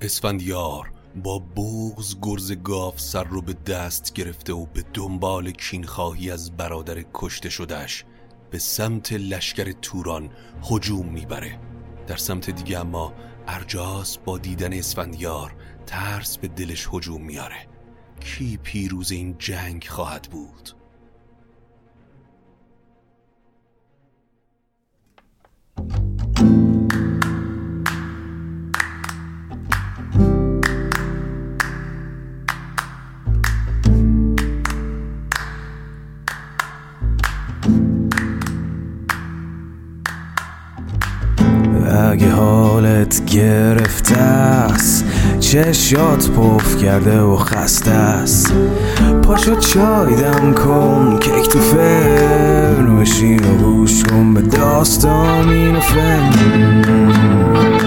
اسفندیار با بغز گرز گاف سر رو به دست گرفته و به دنبال کینخواهی از برادر کشته شدهش به سمت لشکر توران هجوم می‌بره. در سمت دیگه اما ارجاس با دیدن اسفندیار ترس به دلش هجوم میاره. کی پیروز این جنگ خواهد بود؟ گرفته است چشات پف کرده و خسته است پاشو چای دم کن کیک تو فرن بشین و گوش کن به داستان و فن.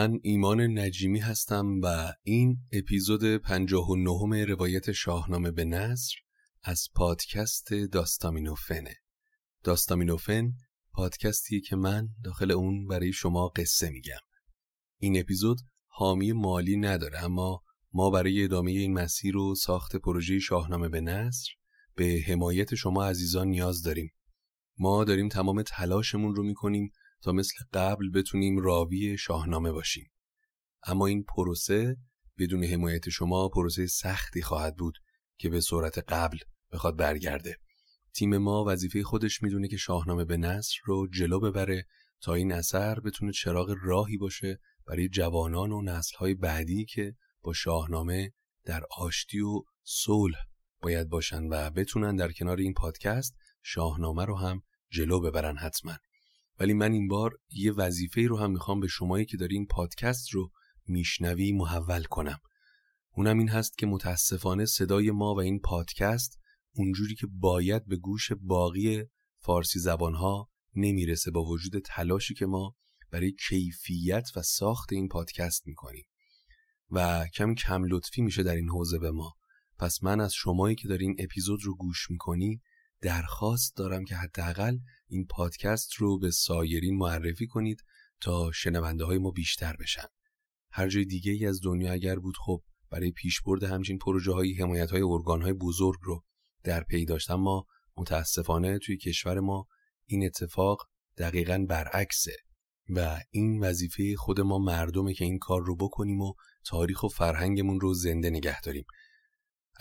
من ایمان نجیمی هستم و این اپیزود 59 روایت شاهنامه به نصر از پادکست داستامینوفنه داستامینوفن پادکستی که من داخل اون برای شما قصه میگم. این اپیزود حامی مالی نداره اما ما برای ادامه این مسیر و ساخت پروژه شاهنامه به نصر به حمایت شما عزیزان نیاز داریم. ما داریم تمام تلاشمون رو می‌کنیم تا مثل قبل بتونیم راوی شاهنامه باشیم. اما این پروسه بدون حمایت شما پروسه سختی خواهد بود که به صورت قبل بخواد برگرده. تیم ما وظیفه خودش می‌دونه که شاهنامه به نصر رو جلو ببره تا این اثر بتونه چراغ راهی باشه برای جوانان و نسلهای بعدی که با شاهنامه در آشتی و صلح باید باشن و بتونن در کنار این پادکست شاهنامه رو هم جلو ببرن حتما. ولی من این بار یه وظیفه رو هم می‌خوام به شمایی که داری این پادکست رو میشنوی محول کنم. اونم این هست که متاسفانه صدای ما و این پادکست اونجوری که باید به گوش باقی فارسی زبانها نمی‌رسه با وجود تلاشی که ما برای کیفیت و ساخت این پادکست می‌کنیم. و کمی کم لطفی میشه در این حوزه به ما. پس من از شمایی که دارین اپیزود رو گوش می‌کنی درخواست دارم که حداقل این پادکست رو به سایرین معرفی کنید تا شنونده های ما بیشتر بشن. هر جای دیگه ای از دنیا اگر بود خب برای پیشبرد همچین پروژه های حمایت های ارگان های بزرگ رو در پی داشت اما متاسفانه توی کشور ما این اتفاق دقیقا برعکسه و این وظیفه خود ما مردمه که این کار رو بکنیم و تاریخ و فرهنگمون رو زنده نگه داریم.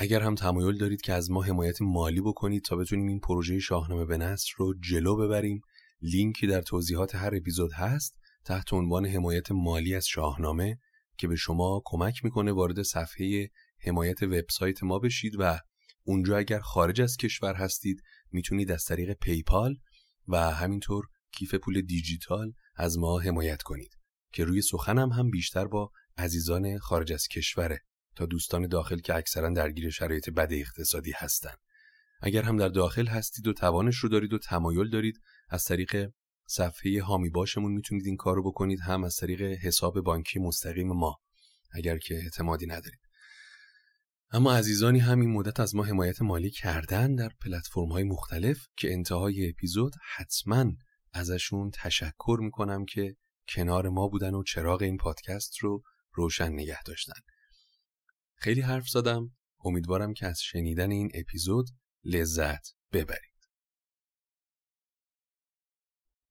اگر هم تمایل دارید که از ما حمایت مالی بکنید تا بتونیم این پروژه شاهنامه به نصر رو جلو ببریم لینکی در توضیحات هر اپیزود هست تحت عنوان حمایت مالی از شاهنامه که به شما کمک می‌کنه وارد صفحه حمایت وبسایت ما بشید و اونجا اگر خارج از کشور هستید می‌تونید از طریق پیپال و همینطور کیف پول دیجیتال از ما حمایت کنید که روی سخنم هم بیشتر با عزیزان خارج از کشوره. تا دوستان داخل که اکثرا درگیر شرایط بد اقتصادی هستند. اگر هم در داخل هستید و توانش رو دارید و تمایل دارید از طریق صفحه هامی باشمون می‌تونید این کار رو بکنید هم از طریق حساب بانکی مستقیم ما اگر که اعتمادی ندارید اما عزیزانی هم این مدت از ما حمایت مالی کردن در پلتفرم های مختلف که انتهای اپیزود حتما ازشون تشکر می‌کنم که کنار ما بودن و چراغ این پادکست رو روشن نگه داشتن خیلی حرف زدم. امیدوارم که از شنیدن این اپیزود لذت ببرید.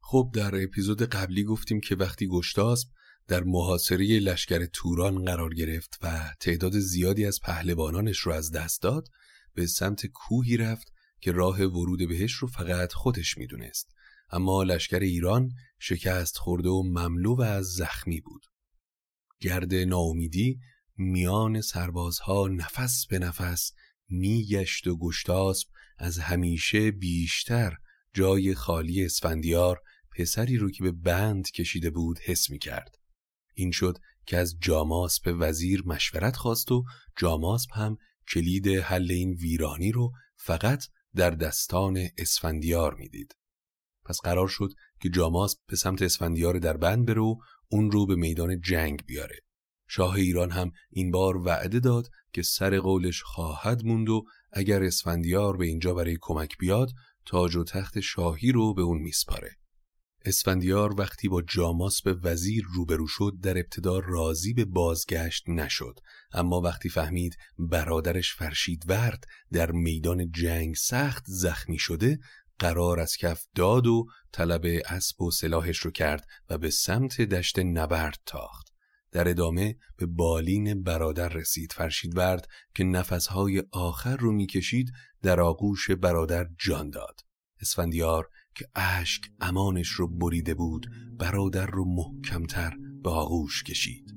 خب در اپیزود قبلی گفتیم که وقتی گشتاسب در محاصره لشکر توران قرار گرفت و تعداد زیادی از پهلوانانش رو از دست داد به سمت کوهی رفت که راه ورود بهش رو فقط خودش می‌دونست. اما لشکر ایران شکست خورده و مملو و از زخمی بود. گرد ناامیدی میان سربازها نفس به نفس میگشت و گشتاسب از همیشه بیشتر جای خالی اسفندیار پسری رو که به بند کشیده بود حس می کرد. این شد که از جاماسپ وزیر مشورت خواست و جاماسپ هم کلید حل این ویرانی رو فقط در دستان اسفندیار می‌دید. پس قرار شد که جاماسپ به سمت اسفندیار در بند بره و اون رو به میدان جنگ بیاره. شاه ایران هم این بار وعده داد که سر قولش خواهد موند و اگر اسفندیار به اینجا برای کمک بیاد تاج و تخت شاهی رو به اون میسپاره. اسفندیار وقتی با جاماس به وزیر روبرو شد در ابتدا راضی به بازگشت نشد اما وقتی فهمید برادرش فرشید ورد در میدان جنگ سخت زخمی شده قرار از کف داد و طلب اسب و سلاحش رو کرد و به سمت دشت نبرد تاخت در ادامه به بالین برادر رسید. فرشید ورد که نفسهای آخر رو می‌کشید در آغوش برادر جان داد. اسفندیار که اشک امانش رو بریده بود برادر رو محکمتر به آغوش کشید.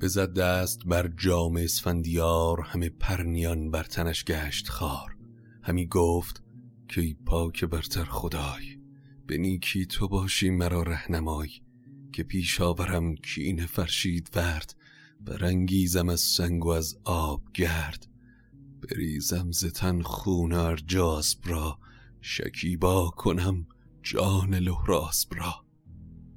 بزد دست بر جام اسفندیار همه پرنیان بر تنش گشت خار همی گفت که ای پاک برتر خدای به نیکی تو باشی مرا رهنمای. که پیش آورم کین فرشید ورد برانگیزم از سنگ و از آب گرد. بریزم زتن خون ارجاسب را شکیبا کنم جان لحراسب را.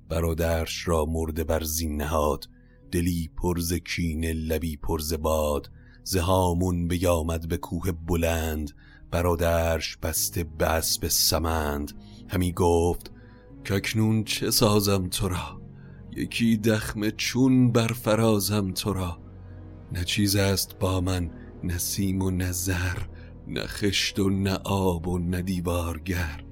برادرش را مرده بر زین نهاد دلی پرز کین لبی پرز باد. زهامون بیامد به کوه بلند برادرش بسته بس به سمند. همی گفت که اکنون چه سازم تو را؟ یکی دخم چون برفرازم تو را نه چیز است با من نسیم و نظر نه خشت و نه آب و نه دیوارگر.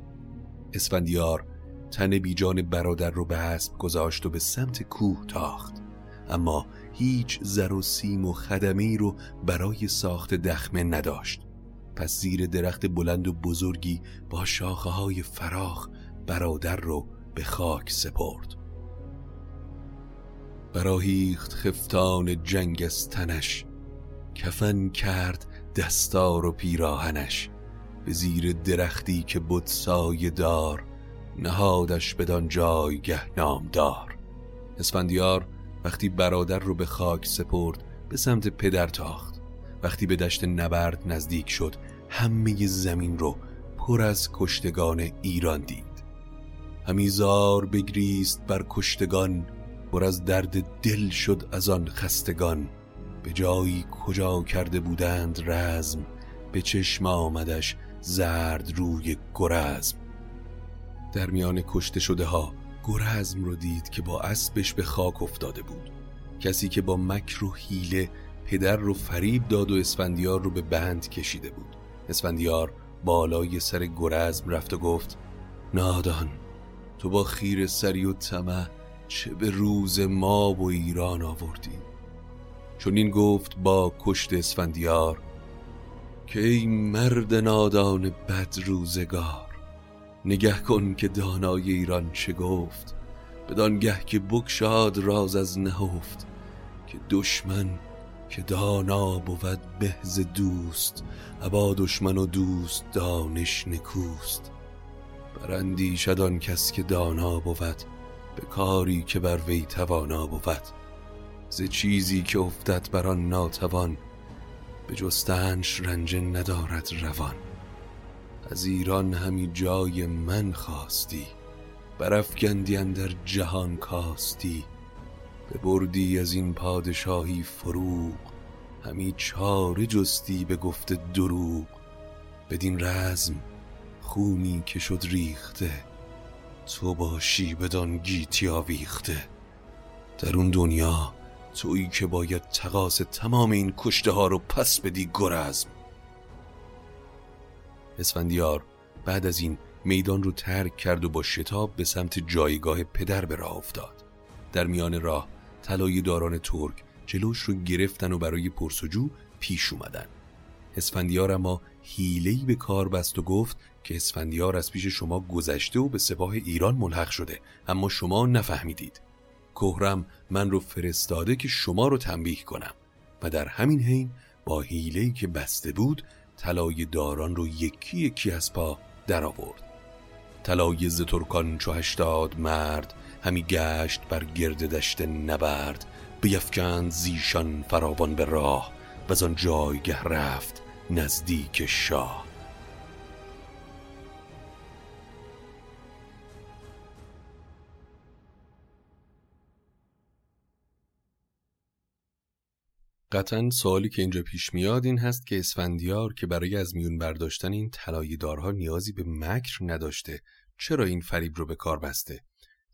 اسفندیار تن بیجان برادر رو به اسب گذاشت و به سمت کوه تاخت. اما هیچ زر و سیم و خدمی رو برای ساخت دخمه نداشت. پس زیر درخت بلند و بزرگی با شاخه های فراخ برادر رو به خاک سپرد. براهیخت خفتان جنگ از تنش. کفن کرد دستار و پیراهنش. به زیر درختی که بود سایه دار نهادش بدان جایگه نامدار. اسفندیار وقتی برادر رو به خاک سپرد به سمت پدر تاخت. وقتی به دشت نبرد نزدیک شد همه زمین رو پر از کشتگان ایران دید. همیزار بگریست بر کشتگان پر از درد دل شد از آن خستگان. به جایی کجا کرده بودند رزم به چشم آمدش زرد روی گرزم. در میان کشته شده ها گرزم رو دید که با اسبش به خاک افتاده بود. کسی که با مکر و حیله پدر رو فریب داد و اسفندیار رو به بند کشیده بود. اسفندیار بالای سر گرزم رفت و گفت نادان تو با خیر سری و طمع چه به روز ما و ایران آوردی؟ چون این گفت با کشت اسفندیار که ای مرد نادان بد روزگار نگه کن که دانای ایران چه گفت بدانگه که بکشاد راز از نهفت که دشمن که دانا بود بهز دوست ابا دشمن و دوست دانش نکوست. برندی شدان کس که دانا بود به کاری که بر وی توانا بود ز چیزی که افتد بر آن ناتوان به جستنش رنج ندارد روان. از ایران همی جای من خواستی برافگندی در جهان کاستی. به بردی از این پادشاهی فروغ همی چاره جستی به گفت دروغ. بدین رزم خونی که شد ریخته تو باشی بدان گیتی آویخته. در اون دنیا تویی که باید تقاس تمام این کشته ها رو پس بدی گرزم. اسفندیار بعد از این میدان رو ترک کرد و با شتاب به سمت جایگاه پدر به راه افتاد. در میان راه طلای داران ترک جلوش رو گرفتن و برای پرسجو پیش اومدن. اسفندیار اما هیلهی به کار بست و گفت که اسفندیار از پیش شما گذشته و به سپاه ایران ملحق شده اما شما نفهمیدید. کهرم من رو فرستاده که شما رو تنبیه کنم. و در همین حین با هیلهی که بسته بود طلای داران رو یکی یکی از پا در آورد طلای ز ترکان چو هشتاد مرد همی گشت بر گرد دشت نبرد بیفکند زیشان فراوان به راه و آن جایگه رفت. نزدیک شاه. قطعا سوالی که اینجا پیش میاد این هست که اسفندیار که برای از میون برداشتن این دارها نیازی به مکر نداشته چرا این فریب رو به کار بسته؟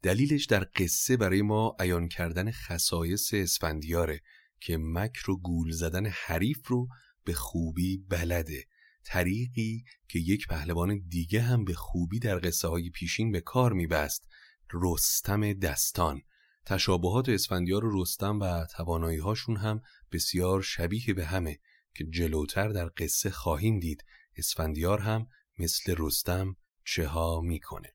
دلیلش در قصه برای ما عیان کردن خصایص اسفندیاره که مکر و گول زدن حریف رو به خوبی بلده. طریقی که یک پهلوان دیگه هم به خوبی در قصه های پیشین به کار میبست رستم دستان. تشابهات اسفندیار و رستم و توانایی هاشون هم بسیار شبیه به همه که جلوتر در قصه خواهیم دید. اسفندیار هم مثل رستم چه ها می‌کنه.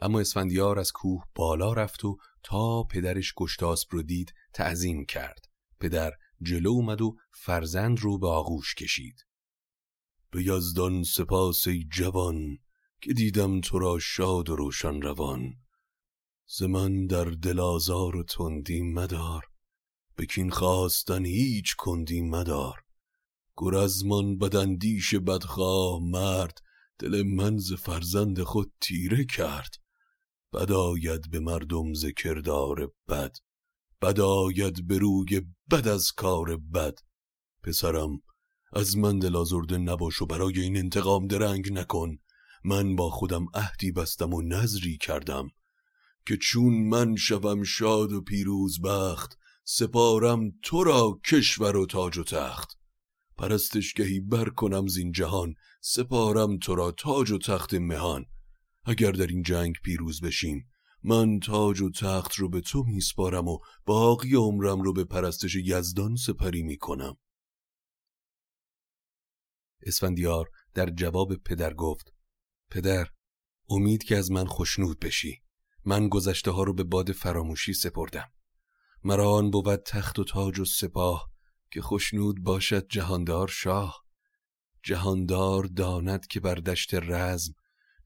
اما اسفندیار از کوه بالا رفت و تا پدرش گشتاسب رو دید تعظیم کرد. پدر جلو اومد و فرزند رو به آغوش کشید. به یزدان سپاس ای جوان که دیدم تو را شاد و روشن روان. ز من در دل آزار و تندی مدار بکین خواستن هیچ کندی مدار. گرزمان بدندیش بدخواه مرد دل من ز فرزند خود تیره کرد. بداید به مردم ز کردار بد. بداید به روی بد از کار بد. پسرم از من دل آزرده نباش و برای این انتقام درنگ نکن. من با خودم عهدی بستم و نظری کردم که چون من شوم شاد و پیروز بخت سپارم تو را کشور و تاج و تخت. پرستشگهی بر کنم زین جهان سپارم تو را تاج و تخت مهان. اگر در این جنگ پیروز بشیم من تاج و تخت رو به تو میسپارم و باقی عمرم رو به پرستش یزدان سپری می‌کنم. اسفندیار در جواب پدر گفت پدر امید که از من خوشنود بشی. من گذشته ها رو به باد فراموشی سپردم. مرا آن بود تخت و تاج و سپاه که خوشنود باشد جهاندار شاه. جهاندار داند که بر دشت رزم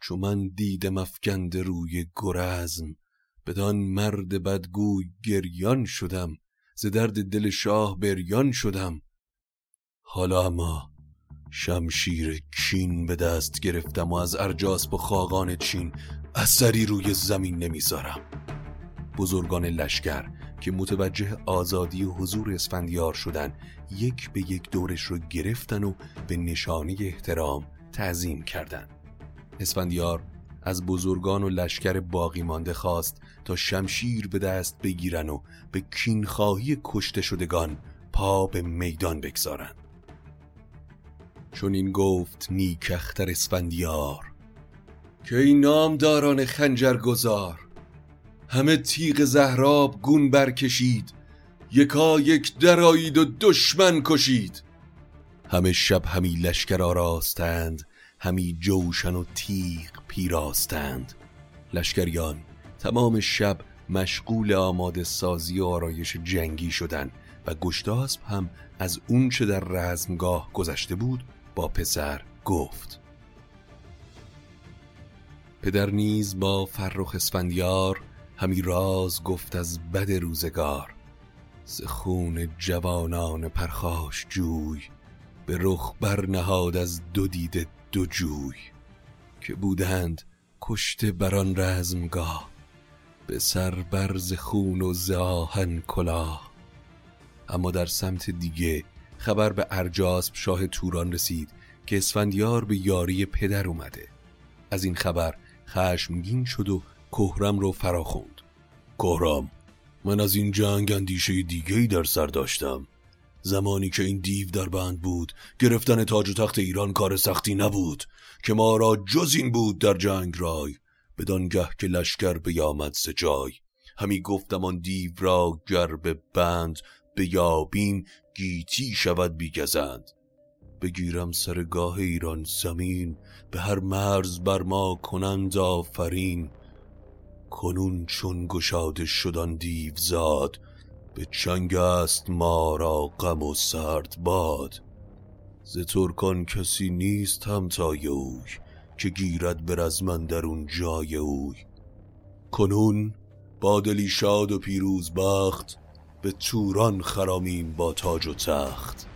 چو من دیدم افکند روی گرزم بدان مرد بدگوی گریان شدم ز درد دل شاه بریان شدم حالا اما شمشیر کین به دست گرفتم و از ارجاس با خاقان چین اثری روی زمین نمی‌ذارم بزرگان لشکر که متوجه آزادی و حضور اسفندیار شدن یک به یک دورش رو گرفتن و به نشانی احترام تعظیم کردند. اسفندیار از بزرگان و لشکر باقی مانده خواست تا شمشیر به دست بگیرن و به کینخواهی کشته شدگان پا به میدان بگذارند. چون این گفت نیکختر اسفندیار که این نامداران خنجر گذار همه تیغ زهراب گون برکشید یکا یک درایید و دشمن کشید همه شب همی لشکر آراستند همی جوشن و تیغ پیراستند. لشکریان تمام شب مشغول آماده سازی و آرایش جنگی شدند و گشتاسب هم از اون چه در رزمگاه گذشته بود با پسر گفت. پدر نیز با فرخ اسفندیار همی راز گفت از بد روزگار. ز خون جوانان پرخاش جوی به رخ برنهاد از دو دیده دو جوی که بودند کشته بران رزمگاه به سر برز خون و زاهن کلاه. اما در سمت دیگه خبر به ارجاسب شاه توران رسید که اسفندیار به یاری پدر اومده. از این خبر خشمگین شد و کهرم رو فراخوند. کهرم من از این جنگ اندیشه دیگه ای در سر داشتم. زمانی که این دیو در بند بود گرفتن تاج و تخت ایران کار سختی نبود که ما را جز این بود در جنگ رای بدانگه که لشکر بیامد ز جای. همی گفتم آن دیو را گر به بند بیابیم گیتی شود بیگزند. بگیرم سرگاه ایران زمین به هر مرز بر ما کنند آفرین. کنون چون گشاده شدن دیو زاد به چنگ است ما را غم و سرد باد. ز ترکان کسی نیست همتای اوی که گیرد بر از من در اون جای اوی. کنون با دلی شاد و پیروز بخت به توران خرامیم با تاج و تخت.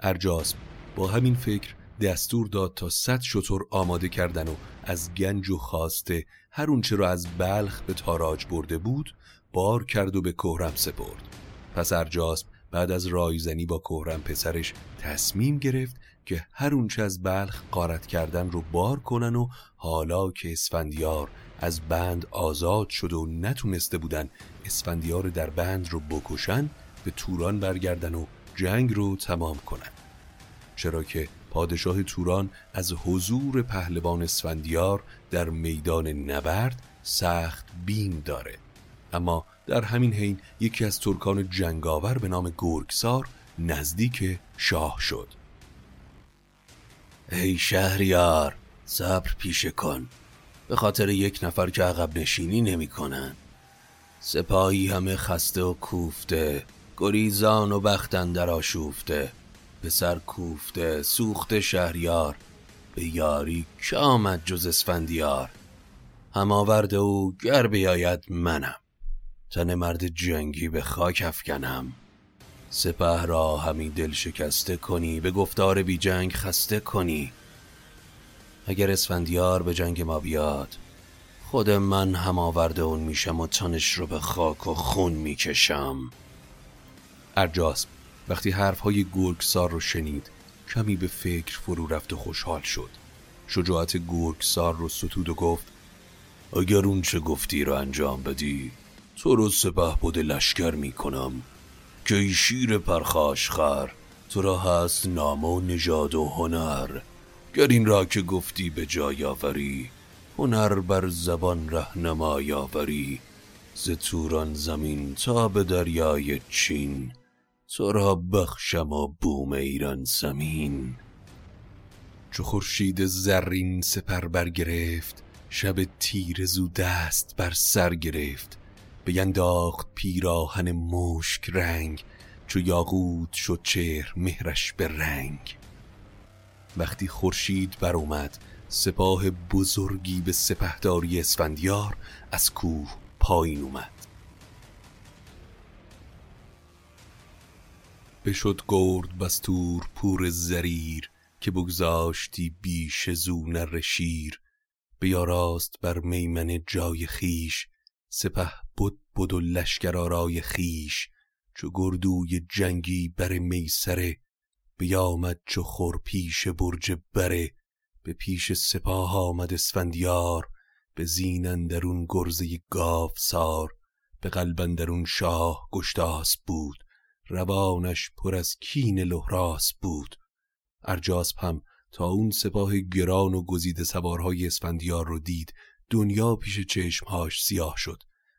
ارجاسب با همین فکر دستور داد تا صد شطور آماده کردن و از گنج و خواسته هر اونچه را از بلخ به تاراج برده بود بار کرد و به کهرم سپرد. پس ارجاسب بعد از رایزنی با کهرم پسرش تصمیم گرفت که هر اونچه از بلخ قارت کردن رو بار کنن و حالا که اسفندیار از بند آزاد شد و نتونسته بودن اسفندیار در بند رو بکشن به توران برگردن و جنگ رو تمام کنن. چرا که پادشاه توران از حضور پهلوان اسفندیار در میدان نبرد سخت بیم داره. اما در همین حین یکی از ترکان جنگاور به نام گرگسار نزدیک شاه شد. ای شهریار صبر پیشه کن. به خاطر یک نفر که عقب نشینی نمی کنن. سپاهی همه خسته و کوفته گریزان و بختن در آشوفته. پسر کوفته سوخت شهریار. به یاری که آمد جز اسفندیار؟ هم آورده او گر بیاید منم. تن مرد جنگی به خاک افکنم. سپه را همی دل شکسته کنی به گفتار بی جنگ خسته کنی. اگر اسفندیار به جنگ ما بیاد خود من هم آورده اون میشم و تنش رو به خاک و خون می‌کشم. ارجاسب وقتی حرفهای گرگسار رو شنید کمی به فکر فرو رفت و خوشحال شد. شجاعت گرگسار رو ستود و گفت اگر اون چه گفتی رو انجام بدی تو رو سپه بود لشکر می‌کنم که ای شیر پرخاش خر تو را هست نام و نژاد و هنر. گر این را که گفتی به جای آوری هنر بر زبان رهنمای آوری ز توران زمین تا به دریای چین تو را بخشم و بوم ایران زمین چو خورشید زرین سپر برگرفت شب تیر زو دست بر سر گرفت. بینداخت پیراهن مشک رنگ چو یاقوت شد چهر مهرش به رنگ. وقتی خورشید بر اومد سپاه بزرگی به سپهداری اسفندیار از کوه پایین اومد. بشد گرد بستور پور زریر که بگذاشتی بیش زو نر شیر. بیاراست بر میمن جای خیش سپه بود و لشکر آرای خیش چو گردوی جنگی بر میسره بیامد چو خور پیش برج بره. به پیش سپاه آمد اسفندیار به زین اندرون گرزه گاو سار. به قلب اندرون شاه گشتاس بود روانش پر از کین لحراس بود. ارجاسب هم تا اون سپاه گران و گزیده سوارهای اسفندیار رو دید دنیا پیش چشمهاش سیاه شد.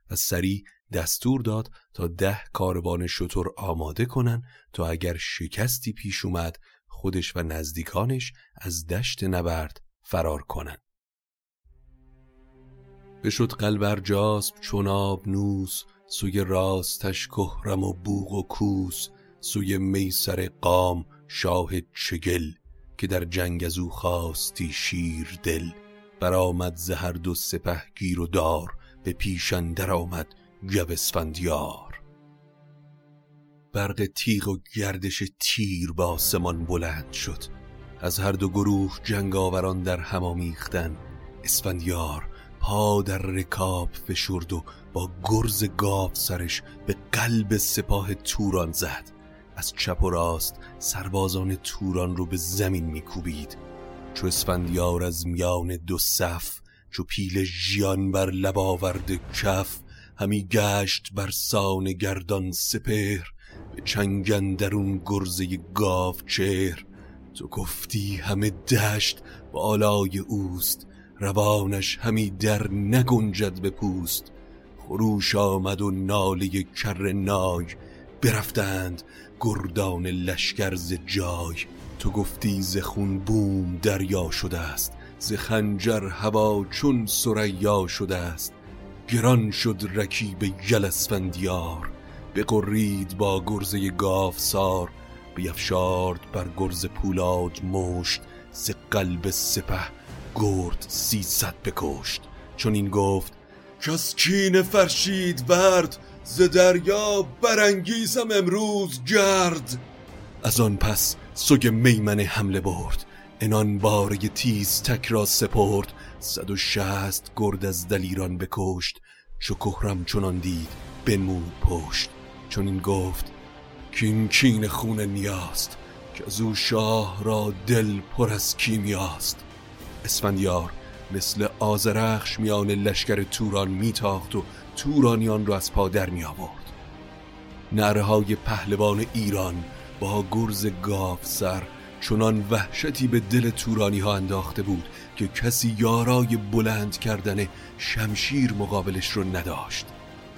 و سریع دستور داد تا ده کاروان شطور آماده کنن تا اگر شکستی پیش اومد خودش و نزدیکانش از دشت نبرد فرار کنن بشد قلب ارجاسب چون نوس سوی راستش کهرم و بوغ و کوس سوی میسر قام شاه چگل که در جنگ از او خواستی شیر دل. برآمد ز هر دو سپه گیر و دار به پیش اندر آمد گو اسفندیار برق تیغ و گردش تیر با آسمان بلند شد. از هر دو گروه جنگاوران در هم آمیختن. اسفندیار پا در رکاب فشرد و با گرز گاو سرش به قلب سپاه توران زد. از چپ و راست سربازان توران رو به زمین میکوبید. چو اسفندیار از میان دو صف چو پیل ژیان بر لب آورده کف همی گشت بر سان گردان سپهر به چنگن درون گرزه گاو چهر. تو گفتی همه دشت بالای اوست روانش همی در نگنجد به پوست. خروش آمد و ناله کر نای برفتند گردان لشکر ز جای. تو گفتی ز خون بوم دریا شده است ز خنجر هوا چون سریا شده است. گران شد رکیب یل اسفندیار بقرید با گرزه گاوسار. بیفشارد بر گرز پولاد مشت. ز قلب سپه گرد سیصد بکشت. چون این گفت کس کین فرشید ورد ز دریا برانگیزم امروز گرد. از آن پس سوگ میمن حمله برد. انان باره تیز تک را سپرد صد و شست گرد از دلیران بکشت چو کهرم چنان دید بنمود پشت. چون این گفت کین کین خون نیاست که از او شاه را دل پر از کیمیاست. اسفندیار مثل آزرخش میان لشکر توران میتاخت و تورانیان را از پا در می آورد نره های پهلوان ایران با گرز گاف سر چنان وحشتی به دل تورانی ها انداخته بود که کسی یارای بلند کردن شمشیر مقابلش رو نداشت.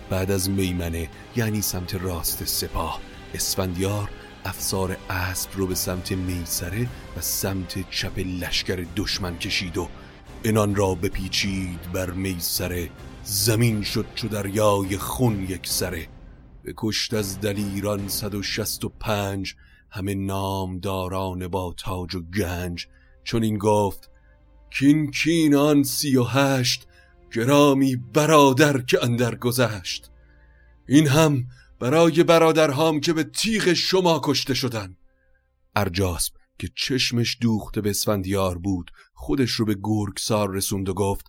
بعد از میمنه یعنی سمت راست سپاه اسفندیار افسار اسب رو به سمت میسره و سمت چپ لشکر دشمن کشید و انان را بپیچید بر میسره. زمین شد چو دریای خون یک سره. به کشت از دلیران صد و شست و پنج همه نامداران با تاج و گنج چون این گفت کین کین آن سی و هشت گرامی برادر که اندر گذشت. این هم برای برادرهام که به تیغ شما کشته شدن. ارجاسب که چشمش دوخته به اسفندیار بود خودش رو به گرگسار رسوند و گفت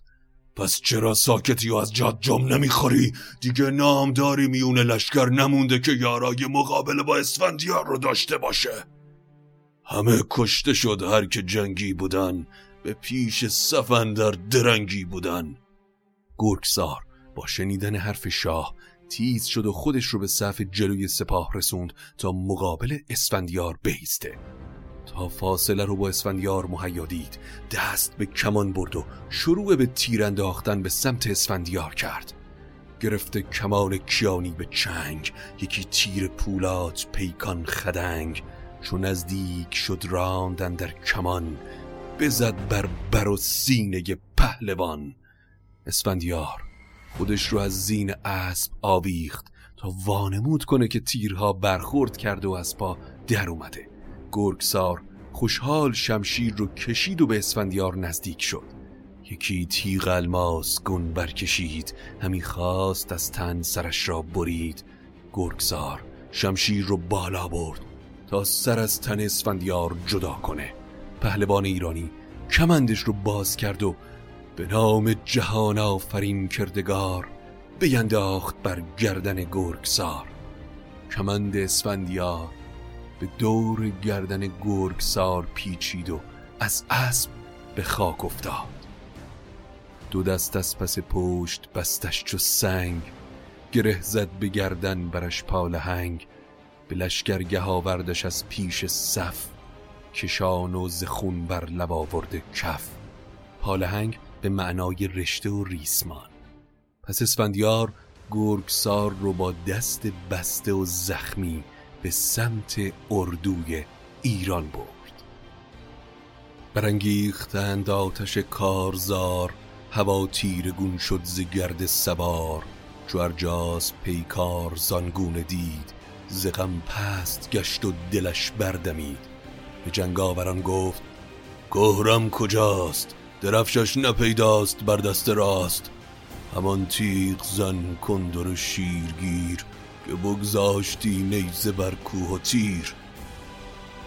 پس چرا ساکتی و از جاد جم نمی‌خوری؟ دیگه نامداری میون لشکر نمونده که یارای مقابله با اسفندیار رو داشته باشه. همه کشته شد هر که جنگی بودن به پیش سفندر درنگی بودن. گرگسار با شنیدن حرف شاه تیز شد و خودش رو به صف جلوی سپاه رسوند تا مقابل اسفندیار بیسته تا فاصله رو با اسفندیار مهیا دید. دست به کمان برد و شروع به تیر انداختن به سمت اسفندیار کرد. گرفته کمان کیانی به چنگ یکی تیر پولاد پیکان خدنگ. چون نزدیک شد راندن در کمان بزد بر بر و سینه پهلوان. اسفندیار خودش رو از زین اسب آویخت تا وانمود کنه که تیرها برخورد کرده و از پا در اومده. گرگسار خوشحال شمشیر رو کشید و به اسفندیار نزدیک شد. یکی تیغ الماس گون برکشید همی خواست از تن سرش را برید. گرگسار شمشیر رو بالا برد تا سر از تن اسفندیار جدا کنه. پهلوان ایرانی کمندش رو باز کرد و به نام جهان آفرین کردگار بینداخت بر گردن گرگسار. کمند اسفندیار به دور گردن گرگسار پیچید و از اسب به خاک افتاد. دو دست از پس پشت بستش چو سنگ گره زد به گردن برش پالهنگ به لشکرگه آوردش از پیش صف کشان و زخون بر لب آورده کف. پالهنگ به معنای رشته و ریسمان. پس اسفندیار گرگسار رو با دست بسته و زخمی به سمت اردوی ایران برد. برانگیختند آتش کارزار هوا تیرگون شد ز گرد سوار. چو ارجاس پیکار زانگونه دید ز غم پست گشت و دلش بردمید. به جنگاوران گفت گهرم کجاست؟ درفشش نپیداست بر دست راست. همان تیغ زن کندر شیرگیر که بگذاشتی نیزه بر کوه و تیر.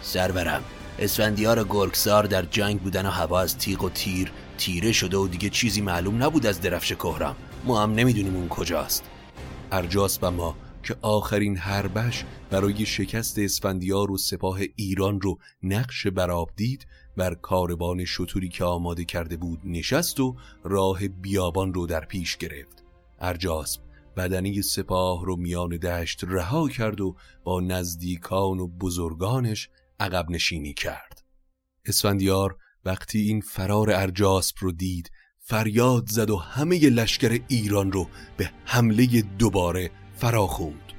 سرورم اسفندیار گرگسار در جنگ بودن و هوا از تیغ و تیر تیره شده و دیگه چیزی معلوم نبود از درفش کهرم. ما هم نمی‌دونیم اون کجاست. ارجاس و ما که آخرین هربش برای شکست اسفندیار و سپاه ایران رو نقش براب دید بر کاروان شطوری که آماده کرده بود نشست و راه بیابان رو در پیش گرفت. ارجاسب بدنی سپاه رو میان دشت رها کرد و با نزدیکان و بزرگانش عقب نشینی کرد. اسفندیار وقتی این فرار ارجاسب رو دید فریاد زد و همه لشکر ایران رو به حمله دوباره فراخوند.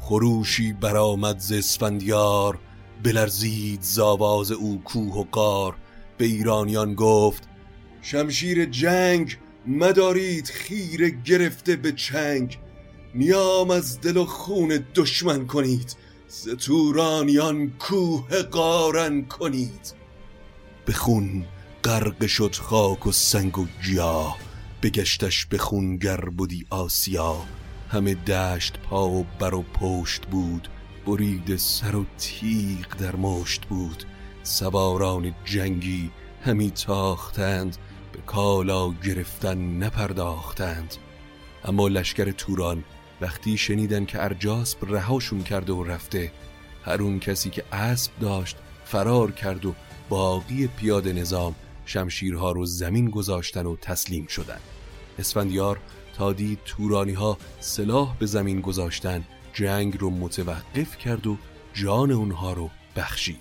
خروشی برآمد ز اسفندیار بلرزید زاواز او کوه و قار به ایرانیان گفت شمشیر جنگ مدارید خیره گرفته به چنگ. نیام از دل و خون دشمن کنید. ز تورانیان کوه قارن کنید. به خون غرق شد خاک و سنگ و گیاه. بگشتش به خون گر بودی آسیا. همه دشت پا و بر و پشت بود. برید سر و تیغ در مشت بود. سواران جنگی همی تاختند. کالا گرفتن نپرداختند. اما لشکر توران وقتی شنیدن که ارجاسب رهاشون کرده و رفته هر اون کسی که اسب داشت فرار کرد و باقی پیاده نظام شمشیرها رو زمین گذاشتن و تسلیم شدن. اسفندیار تا دید تورانی ها سلاح به زمین گذاشتن جنگ رو متوقف کرد و جان اونها رو بخشید.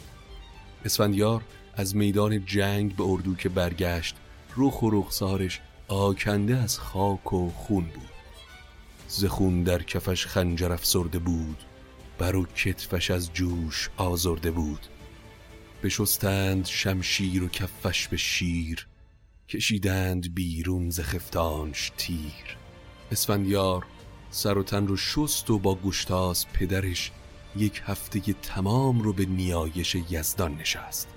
اسفندیار از میدان جنگ به اردو که برگشت رخ و رخسارش آکنده از خاک و خون بود. زخون در کفش خنجر افسرده بود بر و کتفش از جوش آزرده بود. بشستند شمشیر و کفش به شیر کشیدند بیرون ز خفتانش تیر. اسفندیار سر و تن رو شست و با گشتاس پدرش یک هفته تمام رو به نیایش یزدان نشست.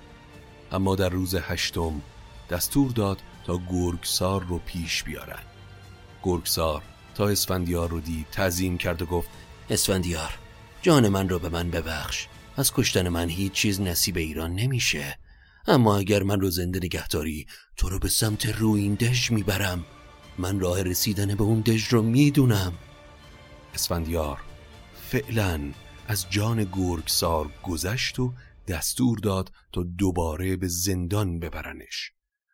اما در روز هشتم دستور داد تا گرگسار رو پیش بیارن. گرگسار تا اسفندیار رو دید تعظیم کرد و گفت اسفندیار جان من رو به من ببخش. از کشتن من هیچ چیز نصیب ایران نمیشه. اما اگر من رو زنده نگهداری تو رو به سمت روین دژ می‌برم. من راه رسیدن به اون دژ رو می‌دونم. اسفندیار فعلا از جان گرگسار گذشت و دستور داد تا دوباره به زندان ببرنش.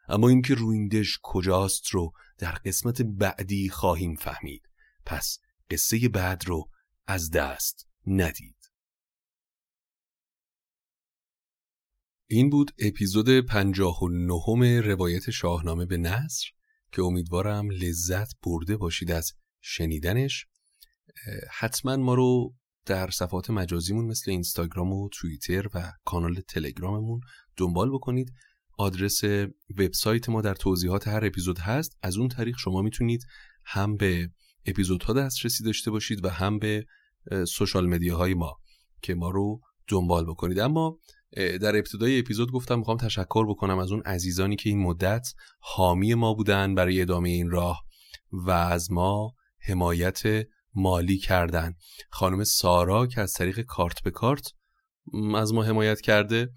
اما اینکه رویندش کجاست رو در قسمت بعدی خواهیم فهمید. پس قصه بعد رو از دست ندید. این بود اپیزود پنجاه و نهم روایت شاهنامه به نصر که امیدوارم لذت برده باشید از شنیدنش. حتما ما رو در صفحات مجازیمون مثل اینستاگرام و توییتر و کانال تلگراممون دنبال بکنید. آدرس وبسایت ما در توضیحات هر اپیزود هست. از اون طریق شما می‌تونید هم به اپیزودها دسترسی داشته باشید و هم به سوشال مدیاهای ما که ما رو دنبال بکنید. اما در ابتدای اپیزود گفتم می‌خوام تشکر بکنم از اون عزیزانی که این مدت حامی ما بودن برای ادامه این راه و از ما حمایت مالی کردن. خانم سارا که از طریق کارت به کارت از ما حمایت کرده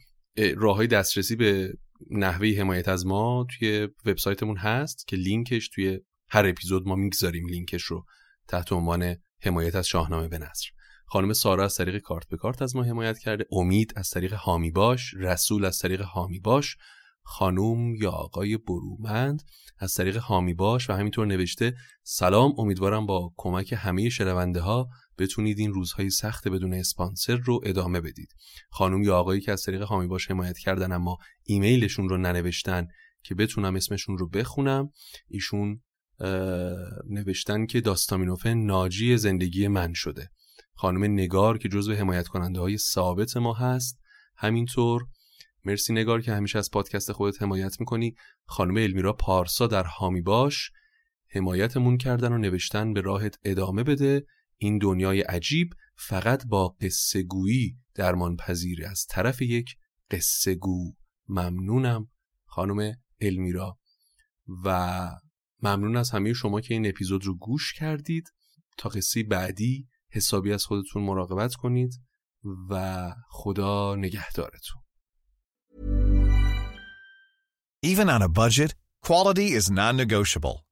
راه های دسترسی به نحوه حمایت از ما توی وبسایتمون هست که لینکش توی هر اپیزود ما می‌گذاریم. لینکش رو تحت عنوان حمایت از شاهنامه به نصر خانم سارا از طریق کارت به کارت از ما حمایت کرده. امید از طریق حامی باش. رسول از طریق حامی باش. خانوم یا آقای برومند از طریق حامی باش. و همینطور نوشته سلام امیدوارم با کمک همه شنونده ها بتونید این روزهای سخت بدون اسپانسر رو ادامه بدید. خانم یا آقایی که از طریق حامی باش حمایت کردن اما ایمیلشون رو ننوشتن که بتونم اسمشون رو بخونم ایشون نوشتن که داستامینوفه ناجی زندگی من شده. خانم نگار که جزو حمایت کننده های ثابت ما هست. همینطور مرسی نگار که همیشه از پادکست خودت حمایت می‌کنی. خانم المیرا پارسا در حامی باش. حمایتمون کردن و نوشتن به راهت ادامه بده. این دنیای عجیب فقط با قصه گویی درمان پذیری از طرف یک قصه گو. ممنونم خانم المیرا. و ممنون از همه شما که این اپیزود رو گوش کردید. تا قصه بعدی حسابی از خودتون مراقبت کنید و خدا نگهدارتون. Even on a budget, quality is non-negotiable.